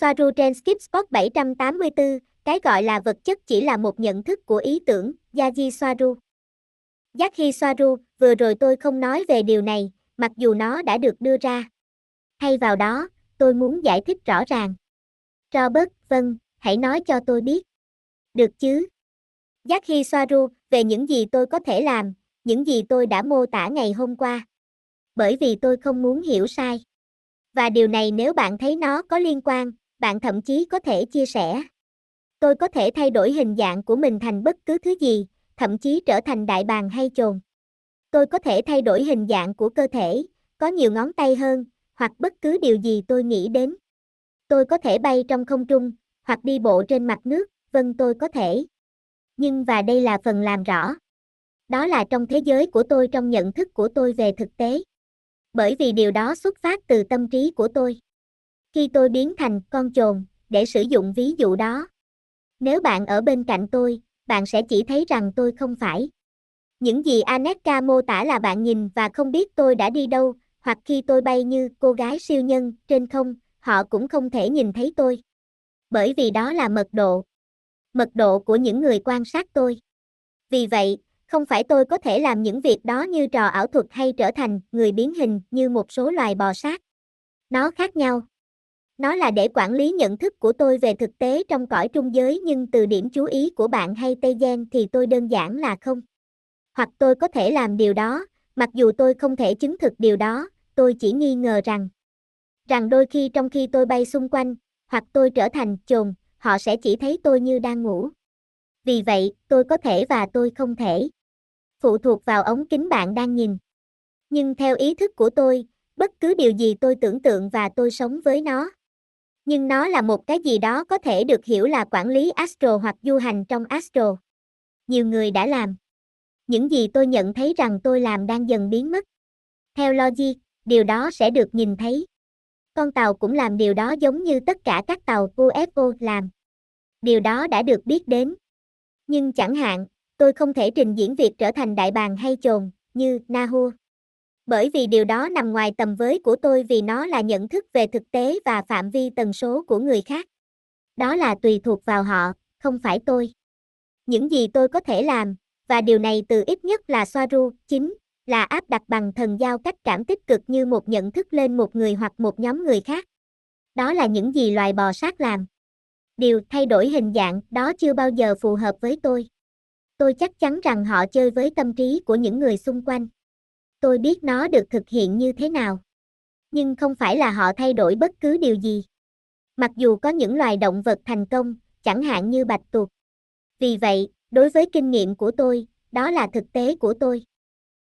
Soaru trên Skip Spot 784, cái gọi là vật chất chỉ là một nhận thức của ý tưởng, Yaji Soaru. Yaji Soaru, vừa rồi tôi không nói về điều này, mặc dù nó đã được đưa ra. Thay vào đó, tôi muốn giải thích rõ ràng. Robert, vâng, hãy nói cho tôi biết. Được chứ? Yaji Soaru, về những gì tôi có thể làm, những gì tôi đã mô tả ngày hôm qua. Bởi vì tôi không muốn hiểu sai. Và điều này nếu bạn thấy nó có liên quan, bạn thậm chí có thể chia sẻ. Tôi có thể thay đổi hình dạng của mình thành bất cứ thứ gì, thậm chí trở thành đại bàng hay chồn. Tôi có thể thay đổi hình dạng của cơ thể, có nhiều ngón tay hơn, hoặc bất cứ điều gì tôi nghĩ đến. Tôi có thể bay trong không trung, hoặc đi bộ trên mặt nước, vâng tôi có thể. Nhưng và đây là phần làm rõ. Đó là trong thế giới của tôi trong nhận thức của tôi về thực tế. Bởi vì điều đó xuất phát từ tâm trí của tôi. Khi tôi biến thành con chồn, để sử dụng ví dụ đó. Nếu bạn ở bên cạnh tôi, bạn sẽ chỉ thấy rằng tôi không phải. Những gì Aneka mô tả là bạn nhìn và không biết tôi đã đi đâu, hoặc khi tôi bay như cô gái siêu nhân trên không, họ cũng không thể nhìn thấy tôi. Bởi vì đó là mật độ. Mật độ của những người quan sát tôi. Vì vậy, không phải tôi có thể làm những việc đó như trò ảo thuật hay trở thành người biến hình như một số loài bò sát. Nó khác nhau. Nó là để quản lý nhận thức của tôi về thực tế trong cõi trung giới nhưng từ điểm chú ý của bạn hay Tây Gen thì tôi đơn giản là không. Hoặc tôi có thể làm điều đó, mặc dù tôi không thể chứng thực điều đó, tôi chỉ nghi ngờ rằng rằng đôi khi trong khi tôi bay xung quanh, hoặc tôi trở thành chồn, họ sẽ chỉ thấy tôi như đang ngủ. Vì vậy, tôi có thể và tôi không thể. Phụ thuộc vào ống kính bạn đang nhìn. Nhưng theo ý thức của tôi, bất cứ điều gì tôi tưởng tượng và tôi sống với nó. Nhưng nó là một cái gì đó có thể được hiểu là quản lý astro hoặc du hành trong astro. Nhiều người đã làm. Những gì tôi nhận thấy rằng tôi làm đang dần biến mất. Theo logic, điều đó sẽ được nhìn thấy. Con tàu cũng làm điều đó giống như tất cả các tàu UFO làm. Điều đó đã được biết đến. Nhưng chẳng hạn, tôi không thể trình diễn việc trở thành đại bàng hay chồn, như Nahua. Bởi vì điều đó nằm ngoài tầm với của tôi vì nó là nhận thức về thực tế và phạm vi tần số của người khác. Đó là tùy thuộc vào họ, không phải tôi. Những gì tôi có thể làm, và điều này từ ít nhất là Soaru, chính, là áp đặt bằng thần giao cách cảm tích cực như một nhận thức lên một người hoặc một nhóm người khác. Đó là những gì loài bò sát làm. Điều thay đổi hình dạng đó chưa bao giờ phù hợp với tôi. Tôi chắc chắn rằng họ chơi với tâm trí của những người xung quanh. Tôi biết nó được thực hiện như thế nào. Nhưng không phải là họ thay đổi bất cứ điều gì. Mặc dù có những loài động vật thành công, chẳng hạn như bạch tuộc. Vì vậy, đối với kinh nghiệm của tôi, đó là thực tế của tôi.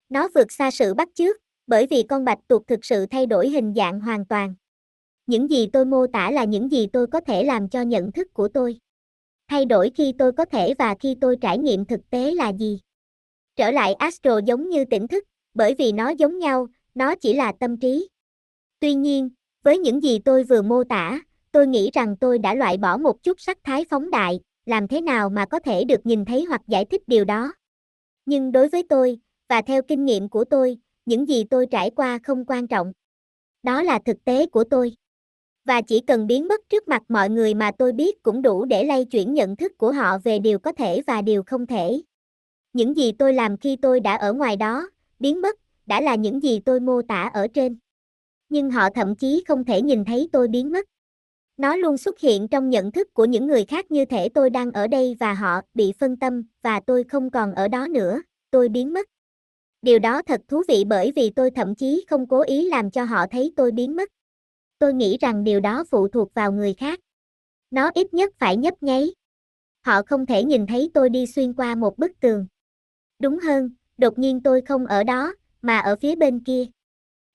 Nó vượt xa sự bắt chước, bởi vì con bạch tuộc thực sự thay đổi hình dạng hoàn toàn. Những gì tôi mô tả là những gì tôi có thể làm cho nhận thức của tôi. Thay đổi khi tôi có thể và khi tôi trải nghiệm thực tế là gì. Trở lại astro giống như tỉnh thức, bởi vì nó giống nhau, nó chỉ là tâm trí. Tuy nhiên, với những gì tôi vừa mô tả, tôi nghĩ rằng tôi đã loại bỏ một chút sắc thái phóng đại, làm thế nào mà có thể được nhìn thấy hoặc giải thích điều đó. Nhưng đối với tôi, và theo kinh nghiệm của tôi, những gì tôi trải qua không quan trọng. Đó là thực tế của tôi. Và chỉ cần biến mất trước mặt mọi người mà tôi biết cũng đủ để lay chuyển nhận thức của họ về điều có thể và điều không thể. Những gì tôi làm khi tôi đã ở ngoài đó, biến mất, đã là những gì tôi mô tả ở trên. Nhưng họ thậm chí không thể nhìn thấy tôi biến mất. Nó luôn xuất hiện trong nhận thức của những người khác như thể tôi đang ở đây và họ bị phân tâm và tôi không còn ở đó nữa, tôi biến mất. Điều đó thật thú vị bởi vì tôi thậm chí không cố ý làm cho họ thấy tôi biến mất. Tôi nghĩ rằng điều đó phụ thuộc vào người khác. Nó ít nhất phải nhấp nháy. Họ không thể nhìn thấy tôi đi xuyên qua một bức tường. Đúng hơn, đột nhiên tôi không ở đó, mà ở phía bên kia.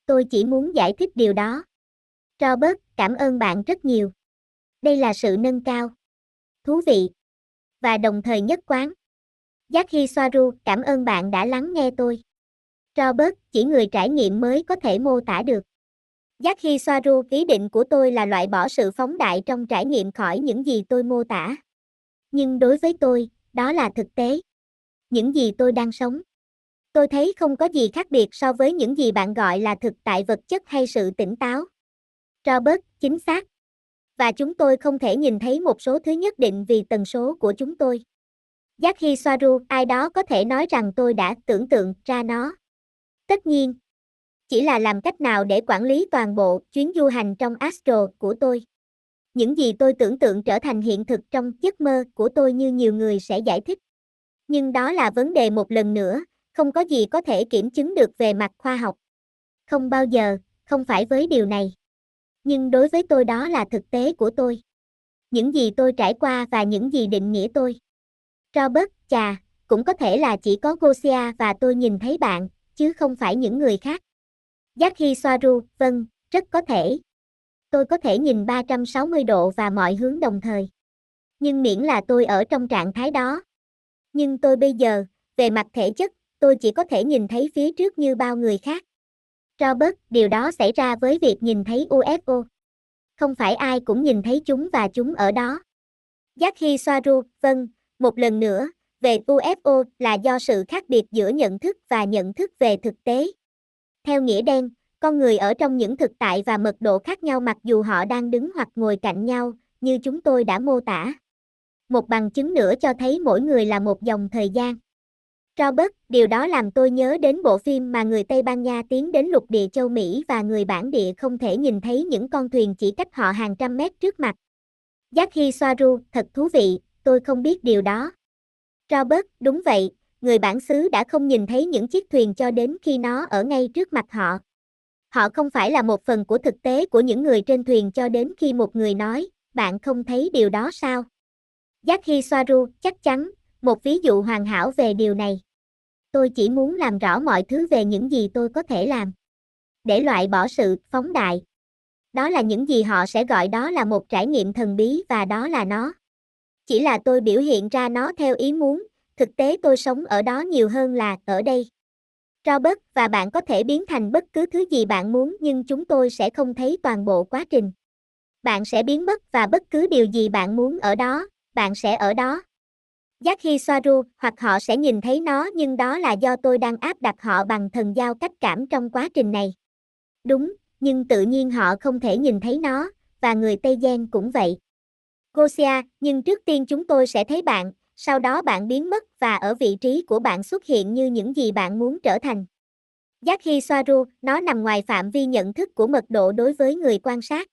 Tôi chỉ muốn giải thích điều đó. Robert, cảm ơn bạn rất nhiều. Đây là sự nâng cao. Thú vị. Và đồng thời nhất quán. Jackie Soaru, cảm ơn bạn đã lắng nghe tôi. Robert, chỉ người trải nghiệm mới có thể mô tả được. Jackie Soaru, ý định của tôi là loại bỏ sự phóng đại trong trải nghiệm khỏi những gì tôi mô tả. Nhưng đối với tôi, đó là thực tế. Những gì tôi đang sống. Tôi thấy không có gì khác biệt so với những gì bạn gọi là thực tại vật chất hay sự tỉnh táo. Robert, chính xác. Và chúng tôi không thể nhìn thấy một số thứ nhất định vì tần số của chúng tôi. Giác Hi Soaru, ai đó có thể nói rằng tôi đã tưởng tượng ra nó. Tất nhiên, chỉ là làm cách nào để quản lý toàn bộ chuyến du hành trong Astro của tôi. Những gì tôi tưởng tượng trở thành hiện thực trong giấc mơ của tôi như nhiều người sẽ giải thích. Nhưng đó là vấn đề một lần nữa, không có gì có thể kiểm chứng được về mặt khoa học. Không bao giờ, không phải với điều này. Nhưng đối với tôi đó là thực tế của tôi. Những gì tôi trải qua và những gì định nghĩa tôi. Robert, chà, cũng có thể là chỉ có Gosia và tôi nhìn thấy bạn, chứ không phải những người khác. Giác Hi Soaru, vâng, rất có thể. Tôi có thể nhìn 360 độ và mọi hướng đồng thời. Nhưng miễn là tôi ở trong trạng thái đó. Nhưng tôi bây giờ, về mặt thể chất, tôi chỉ có thể nhìn thấy phía trước như bao người khác. Robert, điều đó xảy ra với việc nhìn thấy UFO. Không phải ai cũng nhìn thấy chúng và chúng ở đó. Giác Hi Soaru, vâng, một lần nữa, về UFO là do sự khác biệt giữa nhận thức và nhận thức về thực tế. Theo nghĩa đen, con người ở trong những thực tại và mật độ khác nhau mặc dù họ đang đứng hoặc ngồi cạnh nhau, như chúng tôi đã mô tả. Một bằng chứng nữa cho thấy mỗi người là một dòng thời gian. Robert, điều đó làm tôi nhớ đến bộ phim mà người Tây Ban Nha tiến đến lục địa châu Mỹ và người bản địa không thể nhìn thấy những con thuyền chỉ cách họ hàng trăm mét trước mặt. Giác Hi Soaru, thật thú vị, tôi không biết điều đó. Robert, đúng vậy, người bản xứ đã không nhìn thấy những chiếc thuyền cho đến khi nó ở ngay trước mặt họ. Họ không phải là một phần của thực tế của những người trên thuyền cho đến khi một người nói, bạn không thấy điều đó sao? Giác Hi Soaru, chắc chắn, một ví dụ hoàn hảo về điều này. Tôi chỉ muốn làm rõ mọi thứ về những gì tôi có thể làm. Để loại bỏ sự phóng đại. Đó là những gì họ sẽ gọi đó là một trải nghiệm thần bí và đó là nó. Chỉ là tôi biểu hiện ra nó theo ý muốn, thực tế tôi sống ở đó nhiều hơn là ở đây. Robert và bạn có thể biến thành bất cứ thứ gì bạn muốn nhưng chúng tôi sẽ không thấy toàn bộ quá trình. Bạn sẽ biến mất và bất cứ điều gì bạn muốn ở đó, bạn sẽ ở đó. Giác hoặc họ sẽ nhìn thấy nó nhưng đó là do tôi đang áp đặt họ bằng thần giao cách cảm trong quá trình này. Đúng, nhưng tự nhiên họ không thể nhìn thấy nó, và người Tây Giang cũng vậy. Gosia, nhưng trước tiên chúng tôi sẽ thấy bạn, sau đó bạn biến mất và ở vị trí của bạn xuất hiện như những gì bạn muốn trở thành. Giác Soaru, nó nằm ngoài phạm vi nhận thức của mật độ đối với người quan sát.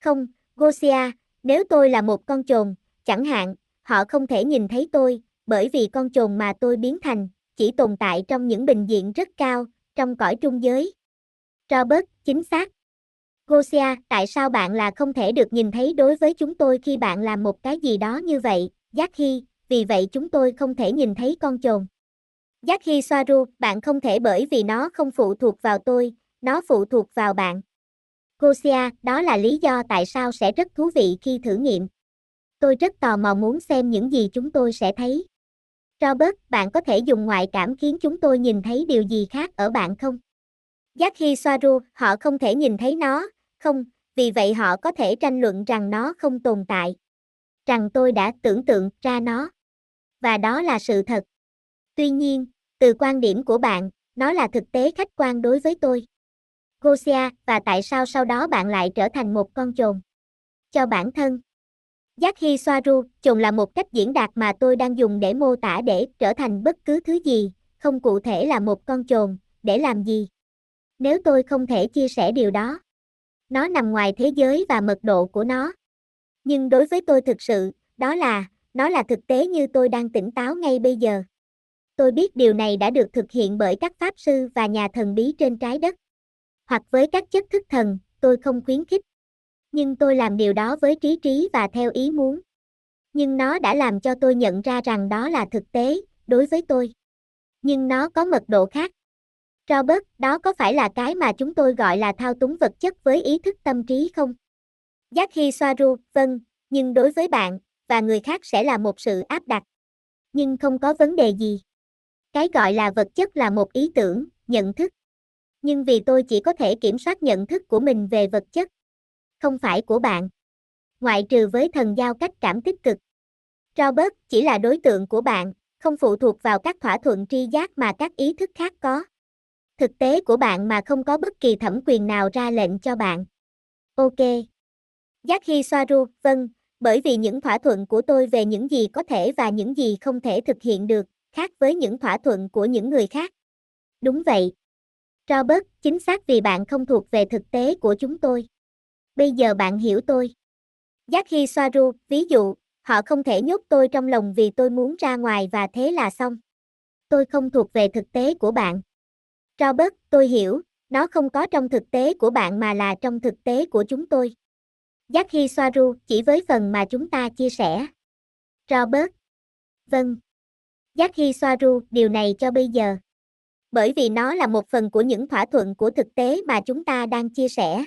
Không, Gosia, nếu tôi là một con chồn, chẳng hạn, họ không thể nhìn thấy tôi, bởi vì con chồn mà tôi biến thành, chỉ tồn tại trong những bình diện rất cao, trong cõi trung giới. Robert, chính xác. Gosia, tại sao bạn là không thể được nhìn thấy đối với chúng tôi khi bạn làm một cái gì đó như vậy, Giác Hy, vì vậy chúng tôi không thể nhìn thấy con chồn. Giác Hy Soaru, bạn không thể bởi vì nó không phụ thuộc vào tôi, nó phụ thuộc vào bạn. Gosia, đó là lý do tại sao sẽ rất thú vị khi thử nghiệm. Tôi rất tò mò muốn xem những gì chúng tôi sẽ thấy. Robert, bạn có thể dùng ngoại cảm khiến chúng tôi nhìn thấy điều gì khác ở bạn không? Giác khi xoa ru, họ không thể nhìn thấy nó, không, vì vậy họ có thể tranh luận rằng nó không tồn tại. Rằng tôi đã tưởng tượng ra nó. Và đó là sự thật. Tuy nhiên, từ quan điểm của bạn, nó là thực tế khách quan đối với tôi. Gosia, và tại sao sau đó bạn lại trở thành một con chồn? Cho bản thân. Giác Hi Soaru, chồng là một cách diễn đạt mà tôi đang dùng để mô tả để trở thành bất cứ thứ gì, không cụ thể là một con chồn, để làm gì. Nếu tôi không thể chia sẻ điều đó, nó nằm ngoài thế giới và mật độ của nó. Nhưng đối với tôi thực sự, đó là, nó là thực tế như tôi đang tỉnh táo ngay bây giờ. Tôi biết điều này đã được thực hiện bởi các pháp sư và nhà thần bí trên trái đất. Hoặc với các chất thức thần, tôi không khuyến khích nhưng tôi làm điều đó với trí trí và theo ý muốn. Nhưng nó đã làm cho tôi nhận ra rằng đó là thực tế, đối với tôi. Nhưng nó có mật độ khác. Robert, đó có phải là cái mà chúng tôi gọi là thao túng vật chất với ý thức tâm trí không? Giác Hi Soaru, vâng, nhưng đối với bạn, và người khác sẽ là một sự áp đặt. Nhưng không có vấn đề gì. Cái gọi là vật chất là một ý tưởng, nhận thức. Nhưng vì tôi chỉ có thể kiểm soát nhận thức của mình về vật chất, không phải của bạn. Ngoại trừ với thần giao cách cảm tích cực. Robert chỉ là đối tượng của bạn, không phụ thuộc vào các thỏa thuận tri giác mà các ý thức khác có. Thực tế của bạn mà không có bất kỳ thẩm quyền nào ra lệnh cho bạn. Ok. Giác Hi Soaru, vâng, bởi vì những thỏa thuận của tôi về những gì có thể và những gì không thể thực hiện được, khác với những thỏa thuận của những người khác. Đúng vậy. Robert, chính xác vì bạn không thuộc về thực tế của chúng tôi. Bây giờ bạn hiểu tôi. Giác Hi Soaru, ví dụ, họ không thể nhốt tôi trong lòng vì tôi muốn ra ngoài và thế là xong. Tôi không thuộc về thực tế của bạn. Robert, tôi hiểu, nó không có trong thực tế của bạn mà là trong thực tế của chúng tôi. Giác Hi Soaru, chỉ với phần mà chúng ta chia sẻ. Robert. Vâng. Giác Hi Soaru, điều này cho bây giờ. Bởi vì nó là một phần của những thỏa thuận của thực tế mà chúng ta đang chia sẻ.